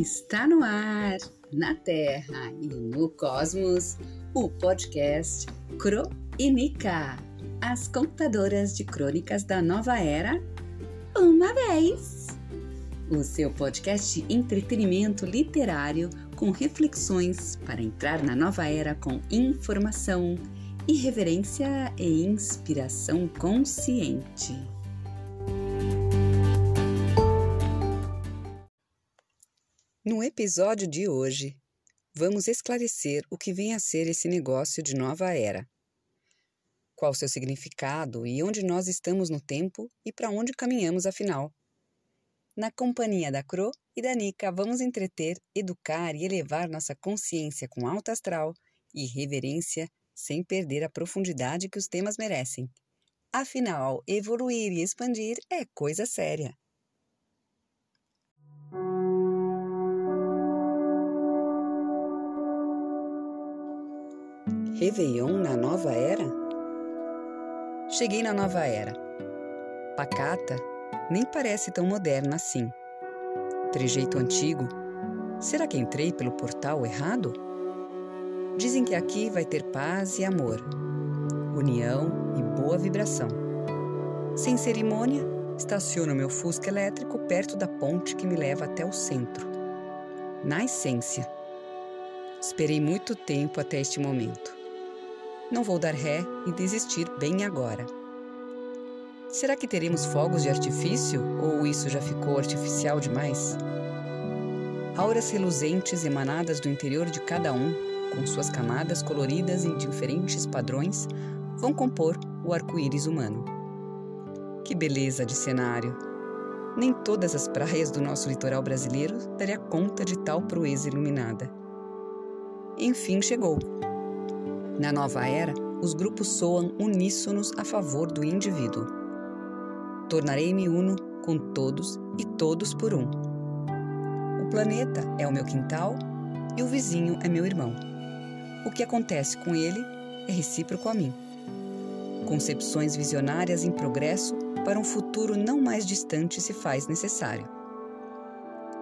Está no ar, na Terra e no Cosmos, o podcast Crônica, as contadoras de crônicas da nova era, uma vez. O seu podcast de entretenimento literário com reflexões para entrar na nova era com informação, irreverência e inspiração consciente. Episódio de hoje, vamos esclarecer o que vem a ser esse negócio de nova era. Qual seu significado e onde nós estamos no tempo e para onde caminhamos afinal. Na companhia da Cro e da Nica, vamos entreter, educar e elevar nossa consciência com alta astral e reverência sem perder a profundidade que os temas merecem. Afinal, evoluir e expandir é coisa séria. Réveillon na nova era? Cheguei na nova era. Pacata nem parece tão moderna assim. Trejeito antigo. Será que entrei pelo portal errado? Dizem que aqui vai ter paz e amor, união e boa vibração. Sem cerimônia, estaciono meu Fusca elétrico perto da ponte que me leva até o centro. Na essência, esperei muito tempo até este momento. Não vou dar ré e desistir bem agora. Será que teremos fogos de artifício ou isso já ficou artificial demais? Auras reluzentes emanadas do interior de cada um, com suas camadas coloridas em diferentes padrões, vão compor o arco-íris humano. Que beleza de cenário! Nem todas as praias do nosso litoral brasileiro daria conta de tal proeza iluminada. Enfim chegou na nova era, os grupos soam uníssonos a favor do indivíduo. Tornarei-me uno com todos e todos por um. O planeta é o meu quintal e o vizinho é meu irmão. O que acontece com ele é recíproco a mim. Concepções visionárias em progresso para um futuro não mais distante se faz necessário.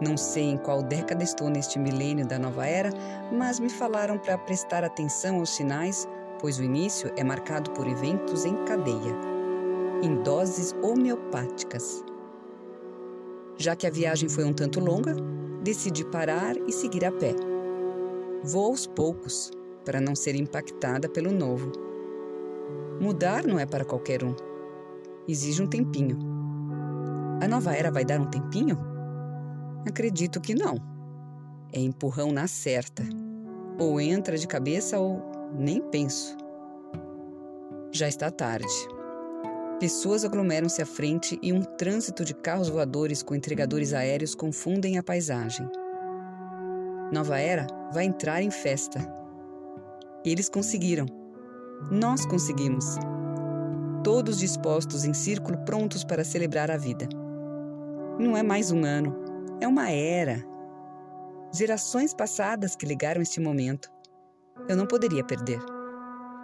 Não sei em qual década estou neste milênio da nova era, mas me falaram para prestar atenção aos sinais, pois o início é marcado por eventos em cadeia, em doses homeopáticas. Já que a viagem foi um tanto longa, decidi parar e seguir a pé. Vou aos poucos, para não ser impactada pelo novo. Mudar não é para qualquer um. Exige um tempinho. A nova era vai dar um tempinho? Acredito que não. É empurrão na certa. Ou entra de cabeça ou nem penso. Já está tarde. Pessoas aglomeram-se à frente e um trânsito de carros voadores com entregadores aéreos confundem a paisagem. Nova Era vai entrar em festa. Eles conseguiram. Nós conseguimos. Todos dispostos em círculo prontos para celebrar a vida. Não é mais um ano, é uma era. Gerações passadas que ligaram este momento. Eu não poderia perder.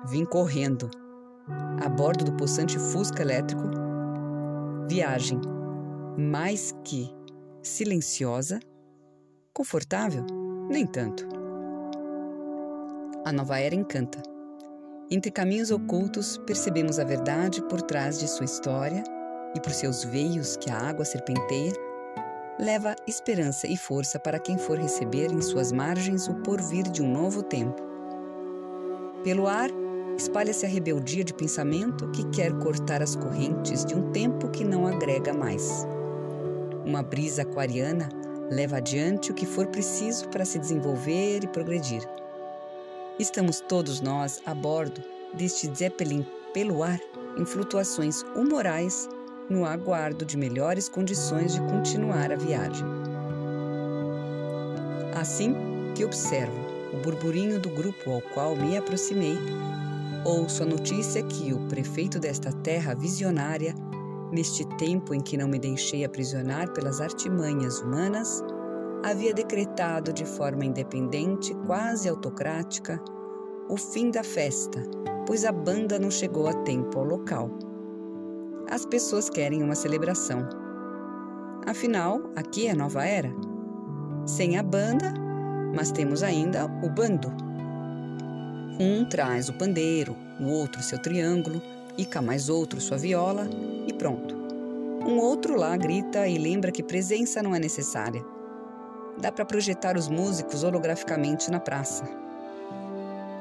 Vim correndo. A bordo do possante Fusca elétrico. Viagem mais que silenciosa, confortável, nem tanto. A nova era encanta. Entre caminhos ocultos, percebemos a verdade por trás de sua história e por seus veios que a água serpenteia leva esperança e força para quem for receber em suas margens o porvir de um novo tempo. Pelo ar, espalha-se a rebeldia de pensamento que quer cortar as correntes de um tempo que não agrega mais. Uma brisa aquariana leva adiante o que for preciso para se desenvolver e progredir. Estamos todos nós a bordo deste Zeppelin pelo ar em flutuações humorais no aguardo de melhores condições de continuar a viagem. Assim que observo o burburinho do grupo ao qual me aproximei, ouço a notícia que o prefeito desta terra visionária, neste tempo em que não me deixei aprisionar pelas artimanhas humanas, havia decretado de forma independente, quase autocrática, o fim da festa, pois a banda não chegou a tempo ao local as pessoas querem uma celebração. Afinal, aqui é nova era. sem a banda, mas temos ainda o bando. Um traz o pandeiro, o outro seu triângulo, e cá mais outro sua viola, e pronto. Um outro lá grita e lembra que presença não é necessária. Dá para projetar os músicos holograficamente na praça.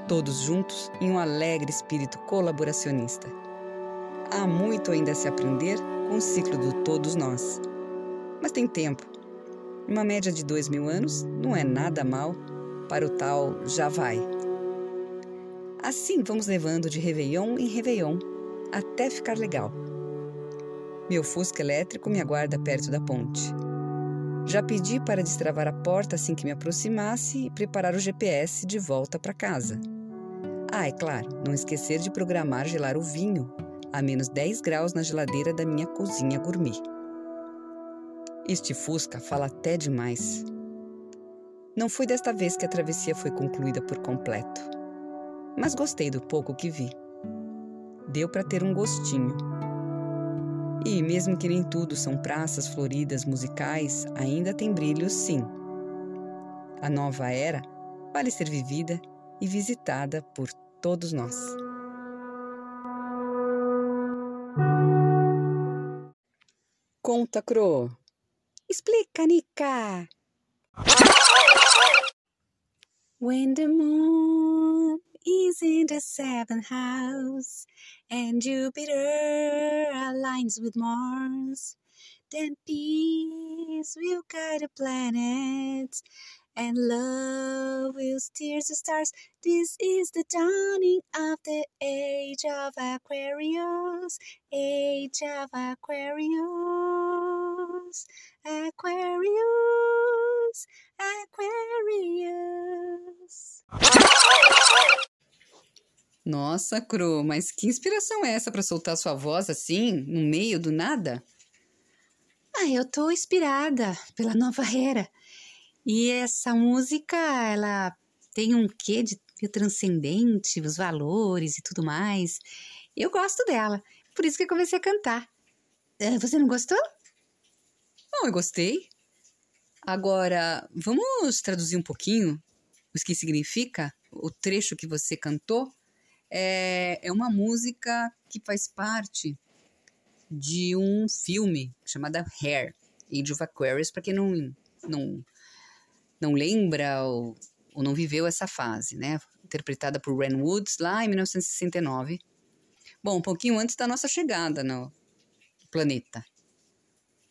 Todos juntos em um alegre espírito colaboracionista. Há muito ainda a se aprender com o ciclo do todos nós. Mas tem tempo. Uma média de dois mil anos não é nada mal para o tal já vai. Assim vamos levando de Réveillon em Réveillon até ficar legal. Meu Fusca elétrico me aguarda perto da ponte. Já pedi para destravar a porta assim que me aproximasse e preparar o GPS de volta para casa. Ah, é claro, não esquecer de programar gelar o vinho a menos 10 graus na geladeira da minha cozinha gourmet. Este Fusca fala até demais. Não foi desta vez que a travessia foi concluída por completo, mas gostei do pouco que vi. Deu para ter um gostinho. E mesmo que nem tudo são praças floridas musicais, ainda tem brilho sim. A nova era vale ser vivida e visitada por todos nós. Conta, Cro. Explica, Nica. When the moon is in the seventh house and Jupiter aligns with Mars, then peace will guide the planets and love will steer the stars. This is the dawning of the age of Aquarius, age of Aquarius, Aquarius, Aquarius. Nossa, Cru, mas que inspiração é essa para soltar sua voz assim, no meio do nada? Ah, eu tô inspirada pela nova era. E essa música, ela tem um quê de transcendente, os valores e tudo mais. Eu gosto dela, por isso que eu comecei a cantar. Eh, você não gostou? Não, eu gostei. Agora, vamos traduzir um pouquinho o que significa o trecho que você cantou? É, é uma música que faz parte de um filme chamado Hair, Age of Aquarius, para quem não, não não lembra ou, ou não viveu essa fase, né? Interpretada por Ren Woods lá em 1969. Bom, um pouquinho antes da nossa chegada no planeta.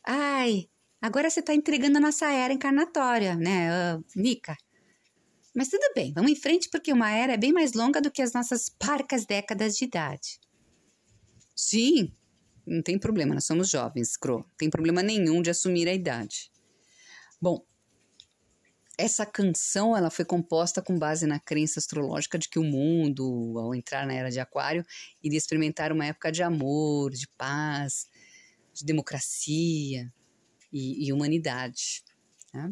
Ai, agora você está entregando a nossa era encarnatória, né, uh, Mika? Mas tudo bem, vamos em frente porque uma era é bem mais longa do que as nossas parcas décadas de idade. Sim, não tem problema, nós somos jovens, Cro. Não tem problema nenhum de assumir a idade. Bom, essa canção ela foi composta com base na crença astrológica de que o mundo, ao entrar na era de Aquário, iria experimentar uma época de amor, de paz, de democracia e, e humanidade. Né?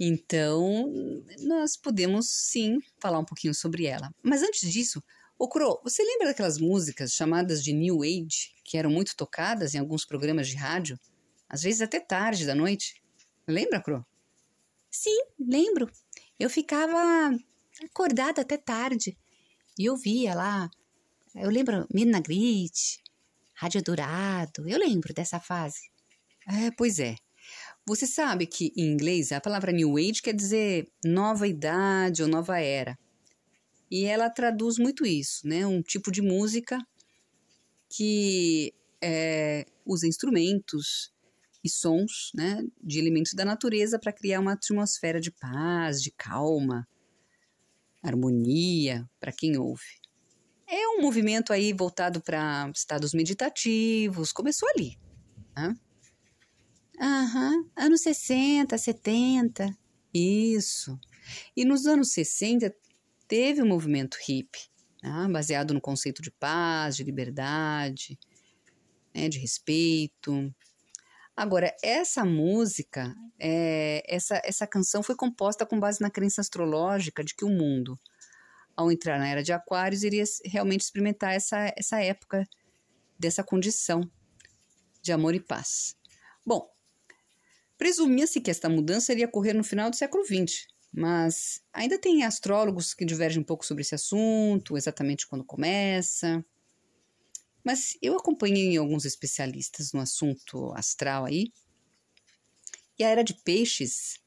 Então, nós podemos sim falar um pouquinho sobre ela. Mas antes disso, Okuro, você lembra daquelas músicas chamadas de New Age, que eram muito tocadas em alguns programas de rádio? Às vezes até tarde da noite? Lembra, Cro? Sim, lembro. Eu ficava acordada até tarde e ouvia lá. Eu lembro Mina Grit, Rádio Dourado. Eu lembro dessa fase. É, pois é. Você sabe que em inglês a palavra New Age quer dizer nova idade ou nova era. E ela traduz muito isso, né? Um tipo de música que é, usa instrumentos e sons né, de elementos da natureza para criar uma atmosfera de paz, de calma, harmonia para quem ouve. É um movimento aí voltado para estados meditativos, começou ali. Né? Aham, anos 60, 70. Isso. E nos anos 60 teve o um movimento hippie, né? baseado no conceito de paz, de liberdade, né? de respeito. Agora, essa música, é, essa, essa canção foi composta com base na crença astrológica de que o mundo, ao entrar na era de Aquários, iria realmente experimentar essa, essa época dessa condição de amor e paz. Bom, Presumia-se que esta mudança iria ocorrer no final do século XX, mas ainda tem astrólogos que divergem um pouco sobre esse assunto, exatamente quando começa. Mas eu acompanhei alguns especialistas no assunto astral aí, e a era de peixes,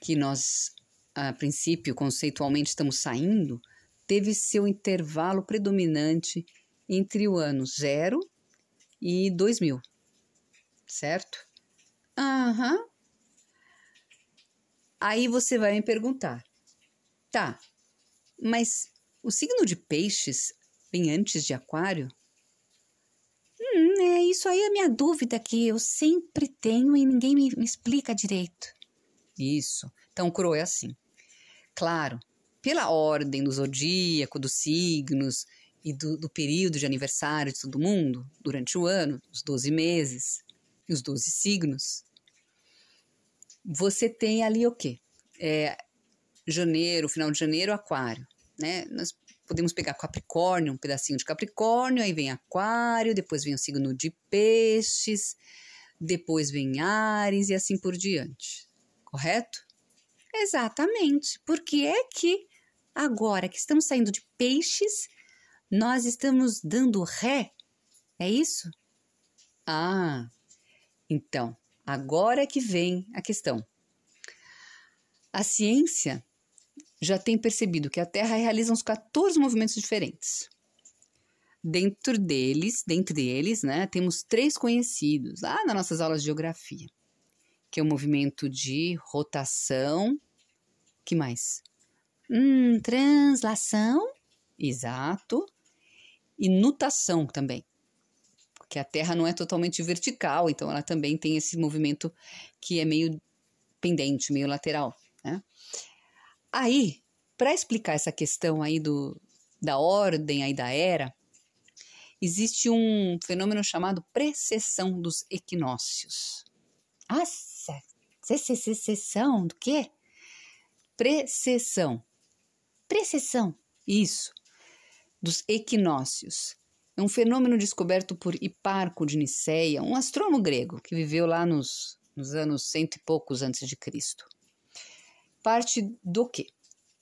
que nós, a princípio, conceitualmente estamos saindo, teve seu intervalo predominante entre o ano zero e 2000, certo? Aham. Uhum. Aí você vai me perguntar, tá, mas o signo de peixes vem antes de aquário? Hum, é isso aí a minha dúvida que eu sempre tenho e ninguém me, me explica direito. Isso. Então, Cro é assim. Claro, pela ordem do zodíaco, dos signos e do, do, período de aniversário de todo mundo, durante o ano, os 12 meses os 12 signos, você tem ali o quê? É, janeiro, final de janeiro, aquário, né? Nós podemos pegar Capricórnio, um pedacinho de Capricórnio, aí vem Aquário, depois vem o signo de Peixes, depois vem Ares e assim por diante. Correto? Exatamente. Porque é que agora que estamos saindo de Peixes, nós estamos dando ré? É isso? Ah, então, agora é que vem a questão. A ciência já tem percebido que a Terra realiza uns 14 movimentos diferentes. Dentro deles, dentre eles, né, temos três conhecidos lá nas nossas aulas de geografia, que é o movimento de rotação, que mais? Hum, translação. Exato. E nutação também. Porque a Terra não é totalmente vertical, então ela também tem esse movimento que é meio pendente, meio lateral. Né? Aí, para explicar essa questão aí do, da ordem aí da era, existe um fenômeno chamado precessão dos equinócios. Nossa, precessão do quê? Precessão. Precessão. Isso. Dos equinócios. É um fenômeno descoberto por Hiparco de Niceia, um astrônomo grego que viveu lá nos, nos anos cento e poucos antes de Cristo parte do quê?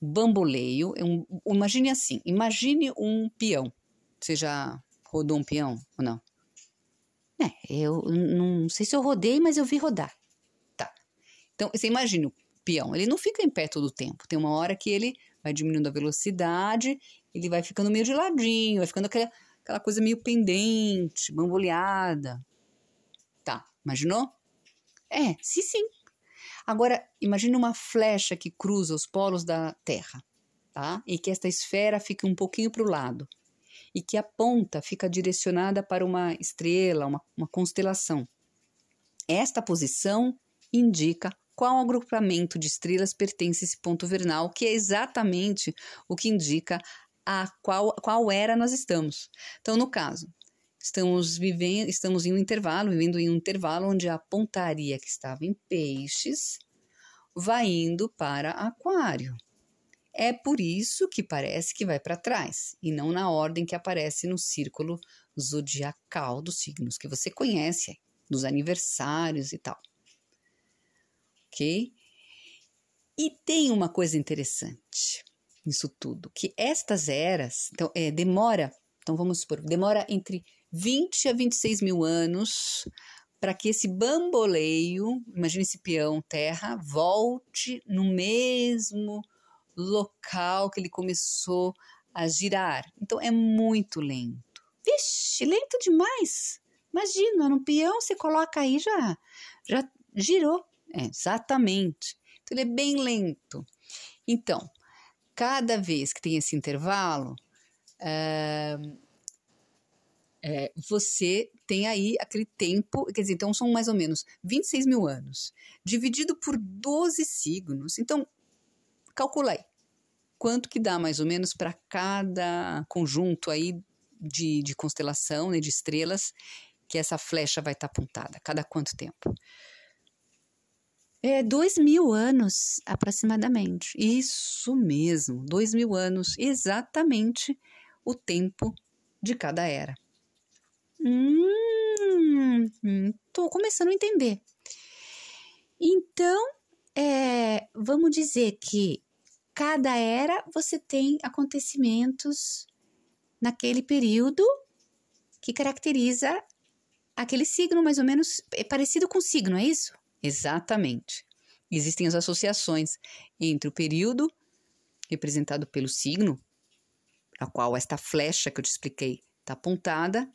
Bamboleio, é um, imagine assim, imagine um peão. Você já rodou um peão ou não? É, eu não sei se eu rodei, mas eu vi rodar. Tá. Então, você imagina o peão, ele não fica em pé todo o tempo. Tem uma hora que ele vai diminuindo a velocidade, ele vai ficando meio de ladinho, vai ficando aquela, aquela coisa meio pendente, bamboleada. Tá, imaginou? É, sim, sim. Agora, imagine uma flecha que cruza os polos da Terra, tá? E que esta esfera fica um pouquinho para o lado. E que a ponta fica direcionada para uma estrela, uma, uma constelação. Esta posição indica qual agrupamento de estrelas pertence a esse ponto vernal, que é exatamente o que indica a qual, qual era nós estamos. Então, no caso, Estamos vivendo, estamos em um intervalo, vivendo em um intervalo onde a pontaria que estava em peixes vai indo para aquário. É por isso que parece que vai para trás e não na ordem que aparece no círculo zodiacal dos signos que você conhece, dos aniversários e tal. Ok? E tem uma coisa interessante nisso tudo, que estas eras, então, é, demora, então vamos supor, demora entre 20 a 26 mil anos para que esse bamboleio, imagine esse peão terra, volte no mesmo local que ele começou a girar. Então é muito lento. Vixe, lento demais. Imagina, no peão você coloca aí já já girou. É, exatamente. Então ele é bem lento. Então, cada vez que tem esse intervalo, uh, é, você tem aí aquele tempo, quer dizer, então são mais ou menos 26 mil anos, dividido por 12 signos. Então, calcula aí quanto que dá mais ou menos para cada conjunto aí de, de constelação, né, de estrelas, que essa flecha vai estar tá apontada. Cada quanto tempo? É dois mil anos, aproximadamente. Isso mesmo, dois mil anos, exatamente o tempo de cada era. Hum, tô começando a entender. Então, é, vamos dizer que cada era você tem acontecimentos naquele período que caracteriza aquele signo mais ou menos é parecido com o signo, é isso? Exatamente. Existem as associações entre o período representado pelo signo, a qual esta flecha que eu te expliquei está apontada,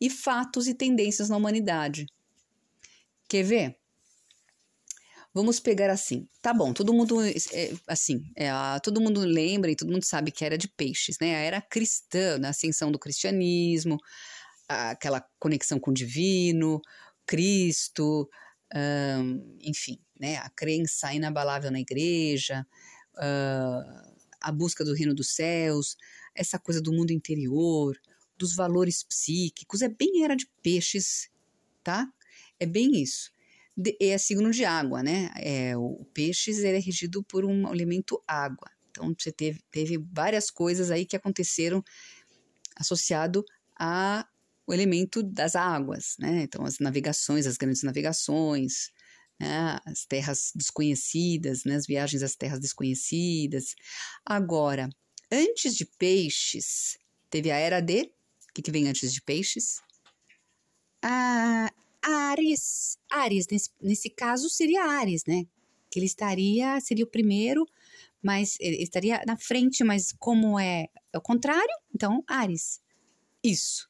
e fatos e tendências na humanidade. Quer ver? Vamos pegar assim. Tá bom, todo mundo é, assim, é, todo mundo lembra e todo mundo sabe que era de peixes, né? A era cristã, na ascensão do cristianismo, aquela conexão com o divino, Cristo, enfim, né? A crença inabalável na igreja, uh, a busca do reino dos céus, essa coisa do mundo interior, dos valores psíquicos, é bem era de peixes, tá? É bem isso. De, é signo de água, né? É, o peixes ele é regido por um elemento água. Então você teve, teve várias coisas aí que aconteceram associado a o elemento das águas, né? Então as navegações, as grandes navegações, né? as terras desconhecidas, né? as viagens às terras desconhecidas. Agora, antes de peixes, teve a era de. O que, que vem antes de peixes? A Ares. Ares, nesse, nesse caso, seria Ares, né? Que ele estaria, seria o primeiro, mas ele estaria na frente, mas como é, é o contrário, então Ares. Isso.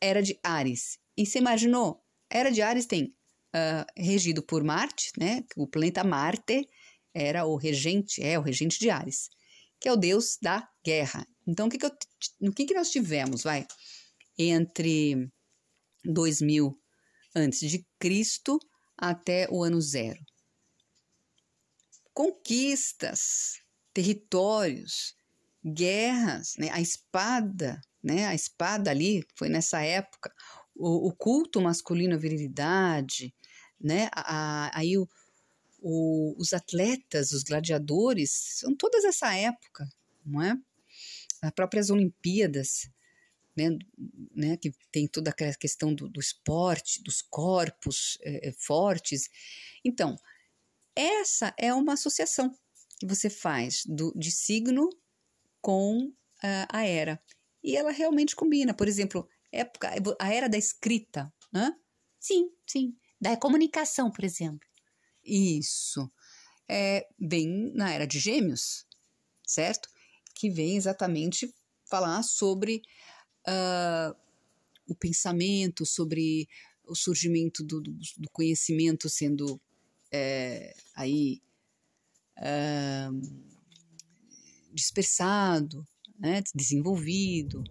Era de Ares. E você imaginou? Era de Ares tem uh, regido por Marte, né? O planeta Marte era o regente, é o regente de Ares, que é o deus da guerra. Então, o que, que, eu, o que, que nós tivemos, vai? Entre 2000 antes de Cristo até o ano zero. Conquistas, territórios, guerras, né? a espada, né? a espada ali foi nessa época, o, o culto masculino à virilidade, né? A, a, aí o, o, os atletas, os gladiadores, são todas essa época, não é? As próprias Olimpíadas, né, né, que tem toda aquela questão do, do esporte, dos corpos é, fortes. Então, essa é uma associação que você faz do, de signo com uh, a era. E ela realmente combina. Por exemplo, época, a era da escrita. Né? Sim, sim. Da comunicação, por exemplo. Isso. É bem na era de gêmeos, certo? Que vem exatamente falar sobre uh, o pensamento, sobre o surgimento do, do, do conhecimento sendo é, aí uh, dispersado, né, desenvolvido,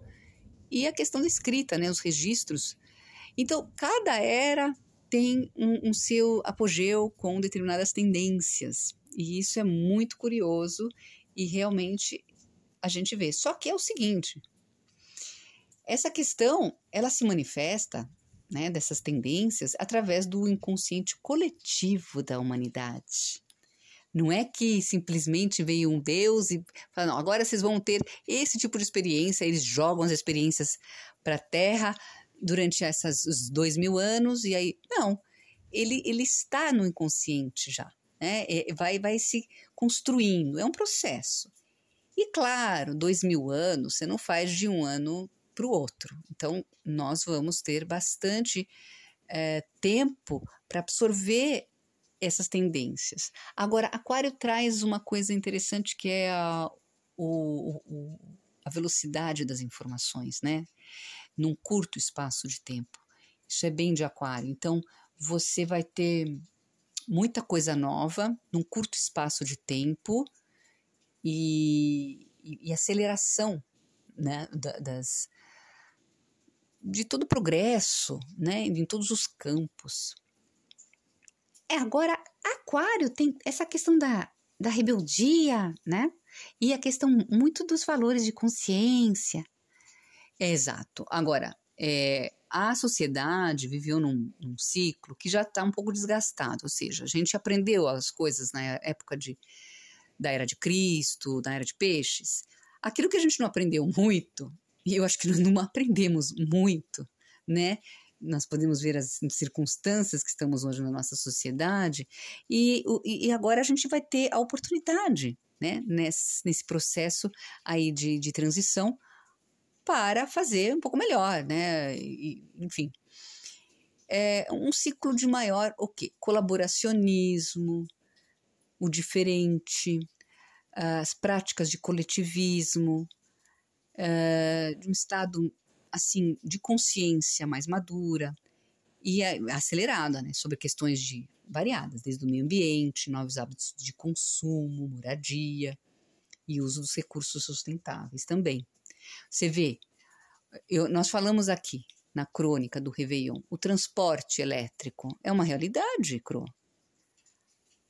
e a questão da escrita, né, os registros. Então, cada era tem um, um seu apogeu com determinadas tendências, e isso é muito curioso e realmente a gente vê. Só que é o seguinte, essa questão, ela se manifesta, né, dessas tendências através do inconsciente coletivo da humanidade. Não é que simplesmente veio um Deus e fala, não, agora vocês vão ter esse tipo de experiência, eles jogam as experiências para a Terra durante esses dois mil anos, e aí. Não, ele, ele está no inconsciente já, né? É, vai, vai se construindo, é um processo. E claro, dois mil anos você não faz de um ano para o outro. Então, nós vamos ter bastante é, tempo para absorver essas tendências. Agora, Aquário traz uma coisa interessante que é a, o, o, a velocidade das informações, né? Num curto espaço de tempo. Isso é bem de Aquário. Então, você vai ter muita coisa nova num curto espaço de tempo e, e, e aceleração né, das, de todo o progresso, né, em todos os campos. É, agora, Aquário tem essa questão da, da rebeldia, né? E a questão muito dos valores de consciência. É, exato. Agora, é, a sociedade viveu num, num ciclo que já está um pouco desgastado, ou seja, a gente aprendeu as coisas na época de, da era de Cristo, da era de peixes. Aquilo que a gente não aprendeu muito e eu acho que nós não aprendemos muito, né? Nós podemos ver as circunstâncias que estamos hoje na nossa sociedade, e, e agora a gente vai ter a oportunidade, né, nesse, nesse processo aí de, de transição, para fazer um pouco melhor, né, e, enfim. É um ciclo de maior o quê? colaboracionismo, o diferente, as práticas de coletivismo, uh, de um estado assim de consciência mais madura e acelerada, né, sobre questões de variadas, desde o meio ambiente, novos hábitos de consumo, moradia e uso dos recursos sustentáveis também. Você vê, eu, nós falamos aqui na crônica do Réveillon, o transporte elétrico é uma realidade, Cro.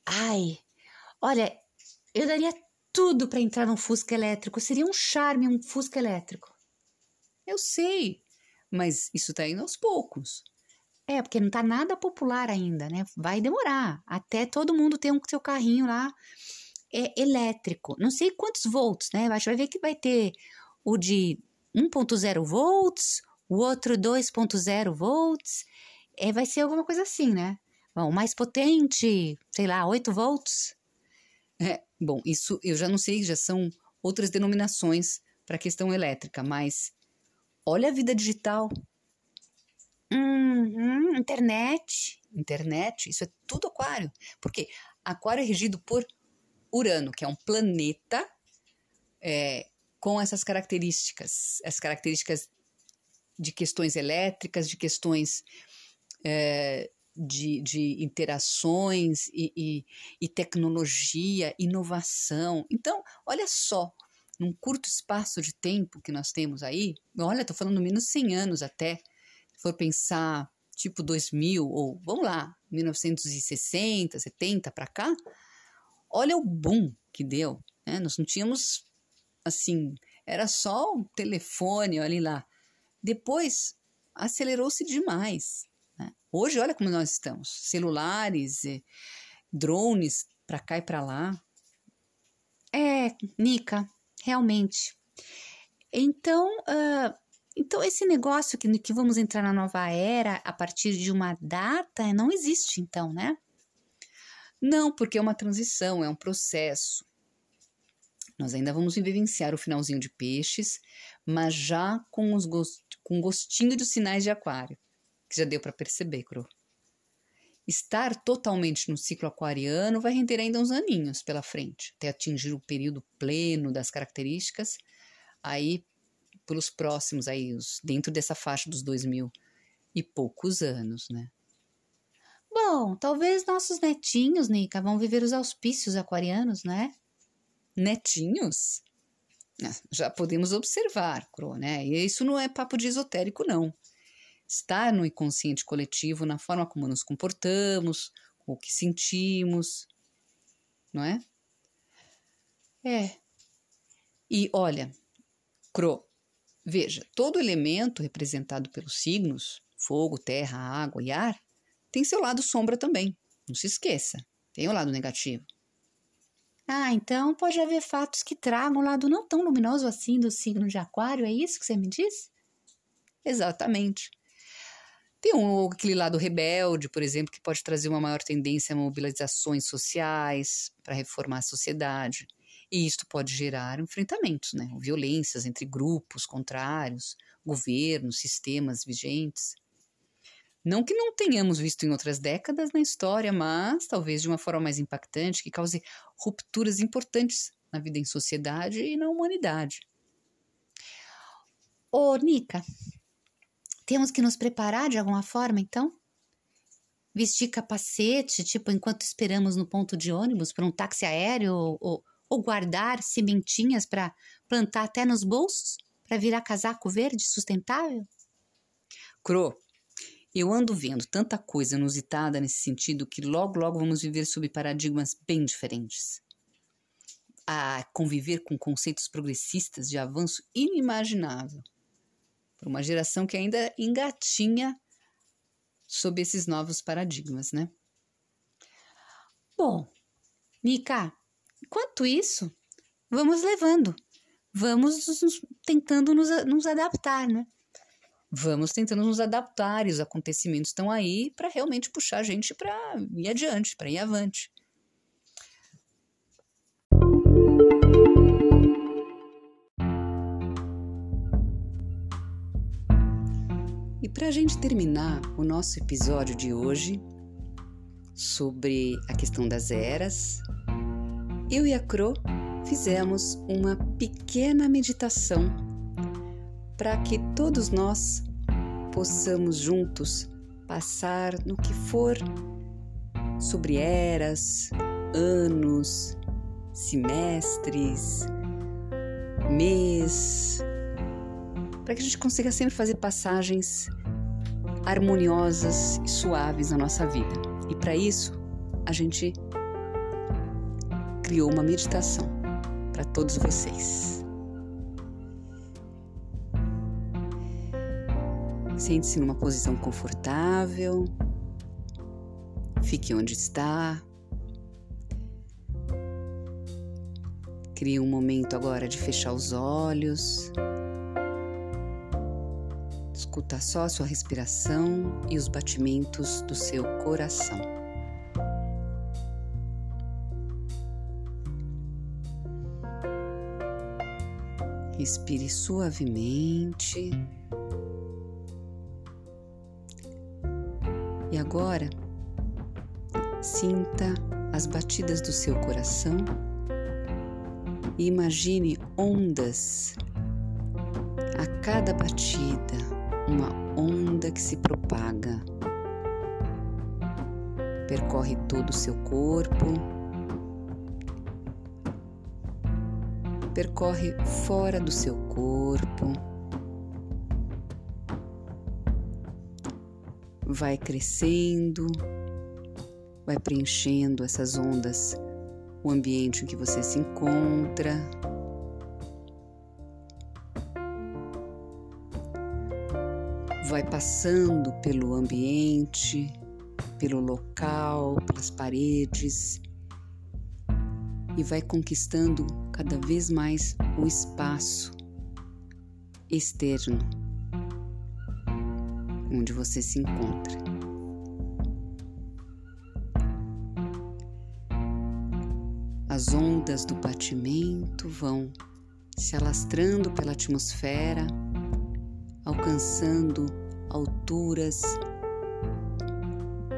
Ai, olha, eu daria tudo para entrar num Fusca elétrico. Seria um charme um Fusca elétrico. Eu sei, mas isso está indo aos poucos. É, porque não está nada popular ainda, né? Vai demorar até todo mundo ter um seu carrinho lá é elétrico. Não sei quantos volts, né? A gente vai ver que vai ter o de 1.0 volts, o outro 2.0 volts. É, vai ser alguma coisa assim, né? Bom, mais potente, sei lá, 8 volts. É, bom, isso eu já não sei, já são outras denominações para a questão elétrica, mas olha a vida digital. Uhum, internet. Internet, isso é tudo aquário. Porque aquário é regido por Urano, que é um planeta é, com essas características, as características de questões elétricas, de questões é, de, de interações e, e, e tecnologia, inovação. Então, olha só, num curto espaço de tempo que nós temos aí, olha, estou falando menos 100 anos até, se for pensar tipo 2000 ou vamos lá, 1960, 70 para cá, olha o boom que deu, né? Nós não tínhamos assim, era só o telefone, olha lá. Depois acelerou-se demais. Hoje, olha como nós estamos: celulares, drones para cá e para lá. É, Nica, realmente. Então, uh, então esse negócio que, que vamos entrar na nova era a partir de uma data não existe, então, né? Não, porque é uma transição, é um processo. Nós ainda vamos vivenciar o finalzinho de peixes, mas já com, os gost... com gostinho dos sinais de aquário que já deu para perceber, Cro. Estar totalmente no ciclo aquariano vai render ainda uns aninhos pela frente, até atingir o período pleno das características, aí pelos próximos, aí, os, dentro dessa faixa dos dois mil e poucos anos, né? Bom, talvez nossos netinhos, Nica, vão viver os auspícios aquarianos, né? Netinhos? Ah, já podemos observar, Cro, né? E isso não é papo de esotérico, não estar no inconsciente coletivo na forma como nos comportamos, o que sentimos, não é? É. E olha, Cro, veja, todo elemento representado pelos signos, fogo, terra, água e ar, tem seu lado sombra também. Não se esqueça, tem o lado negativo. Ah, então pode haver fatos que tragam um lado não tão luminoso assim do signo de Aquário, é isso que você me diz? Exatamente. Tem um, aquele lado rebelde, por exemplo, que pode trazer uma maior tendência a mobilizações sociais para reformar a sociedade. E isto pode gerar enfrentamentos, né? violências entre grupos contrários, governos, sistemas vigentes. Não que não tenhamos visto em outras décadas na história, mas talvez de uma forma mais impactante, que cause rupturas importantes na vida em sociedade e na humanidade. Ô, Nica, temos que nos preparar de alguma forma, então? Vestir capacete, tipo, enquanto esperamos no ponto de ônibus para um táxi aéreo, ou, ou guardar sementinhas para plantar até nos bolsos, para virar casaco verde sustentável? Cro, eu ando vendo tanta coisa inusitada nesse sentido que logo, logo vamos viver sob paradigmas bem diferentes. A conviver com conceitos progressistas de avanço inimaginável para uma geração que ainda engatinha sob esses novos paradigmas, né? Bom, Nica, enquanto isso, vamos levando, vamos tentando nos, nos adaptar, né? vamos tentando nos adaptar e os acontecimentos estão aí para realmente puxar a gente para ir adiante, para ir avante. Para a gente terminar o nosso episódio de hoje sobre a questão das eras, eu e a Cro fizemos uma pequena meditação para que todos nós possamos juntos passar no que for sobre eras, anos, semestres, mês, para que a gente consiga sempre fazer passagens harmoniosas e suaves na nossa vida. E para isso, a gente criou uma meditação para todos vocês. Sente-se numa posição confortável. Fique onde está. Crie um momento agora de fechar os olhos. Escuta só a sua respiração e os batimentos do seu coração. Respire suavemente. E agora, sinta as batidas do seu coração e imagine ondas a cada batida, uma onda que se propaga, percorre todo o seu corpo, percorre fora do seu corpo. vai crescendo, vai preenchendo essas ondas o ambiente em que você se encontra. Vai passando pelo ambiente, pelo local, pelas paredes e vai conquistando cada vez mais o espaço externo onde você se encontra. As ondas do batimento vão se alastrando pela atmosfera, alcançando alturas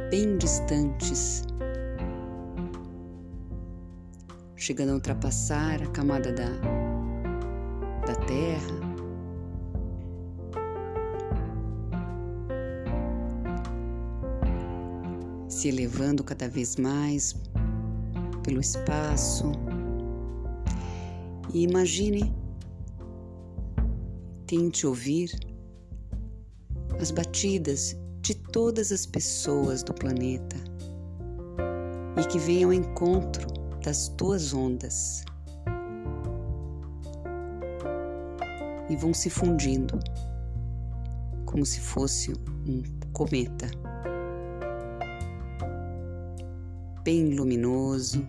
bem distantes, chegando a ultrapassar a camada da, da Terra se elevando cada vez mais pelo espaço. E imagine, tente ouvir as batidas de todas as pessoas do planeta e que venham ao encontro das tuas ondas. E vão se fundindo como se fosse um cometa. bem luminoso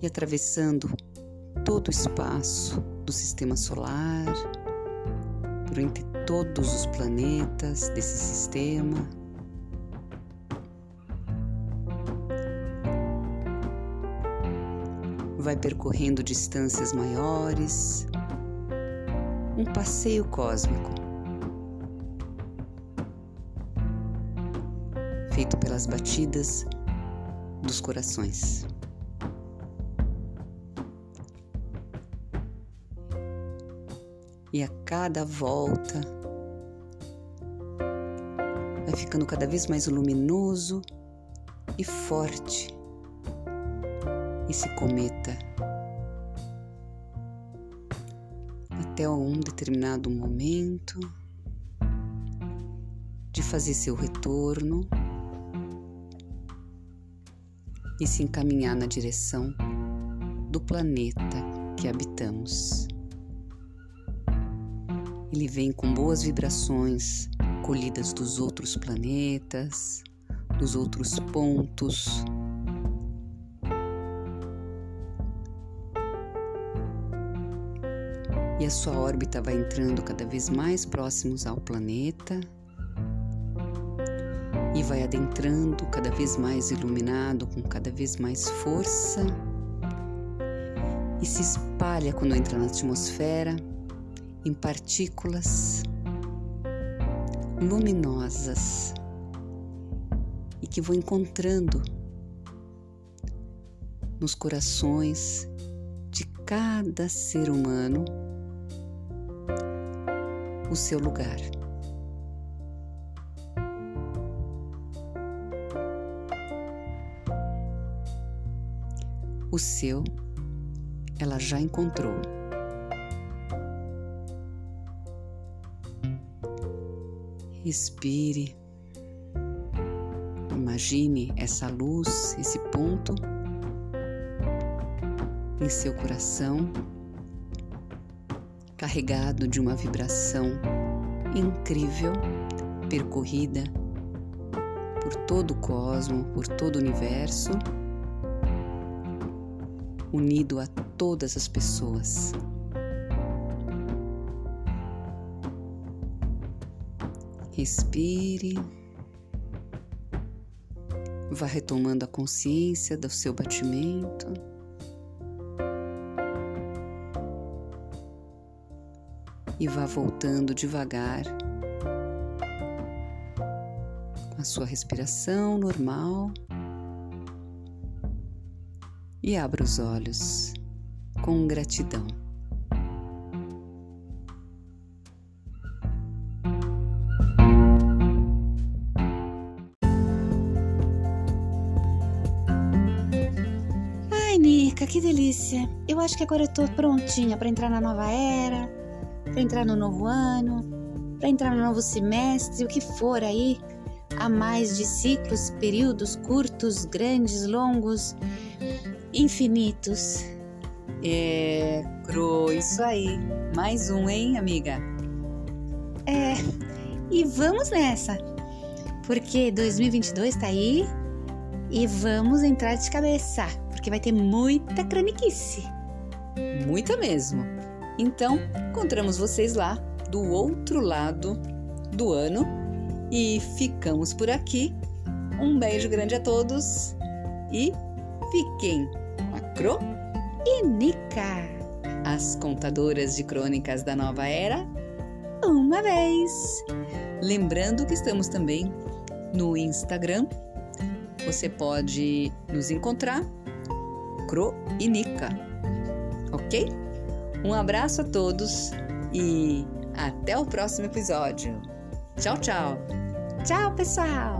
e atravessando todo o espaço do sistema solar, por entre todos os planetas desse sistema. Vai percorrendo distâncias maiores, um passeio cósmico. Feito pelas batidas dos corações. E a cada volta ficando cada vez mais luminoso e forte esse cometa. Até um determinado momento de fazer seu retorno e se encaminhar na direção do planeta que habitamos. Ele vem com boas vibrações colhidas dos outros planetas, dos outros pontos. e a sua órbita vai entrando cada vez mais próximos ao planeta e vai adentrando cada vez mais iluminado, com cada vez mais força e se espalha quando entra na atmosfera em partículas luminosas e que vão encontrando nos corações de cada ser humano o seu lugar. O seu ela já encontrou. Respire. Imagine essa luz, esse ponto em seu coração, carregado de uma vibração incrível, percorrida por todo o cosmo, por todo o universo, unido a todas as pessoas. Respire. Vá retomando a consciência do seu batimento. E vá voltando devagar com a sua respiração normal. E abra os olhos com gratidão. Delícia! Eu acho que agora eu tô prontinha para entrar na nova era, para entrar no novo ano, para entrar no novo semestre, o que for aí, há mais de ciclos, períodos curtos, grandes, longos, infinitos. É, Cro, isso aí. Mais um, hein, amiga? É, e vamos nessa, porque 2022 tá aí e vamos entrar de cabeça, porque vai ter muita croniquice. Muita mesmo. Então, encontramos vocês lá do outro lado do ano e ficamos por aqui. Um beijo grande a todos e fiquem com a Cro E Nica, as contadoras de crônicas da nova era. uma vez. Lembrando que estamos também no Instagram. Você pode nos encontrar, Cro e Nica. Ok? Um abraço a todos e até o próximo episódio. Tchau, tchau! Tchau, pessoal!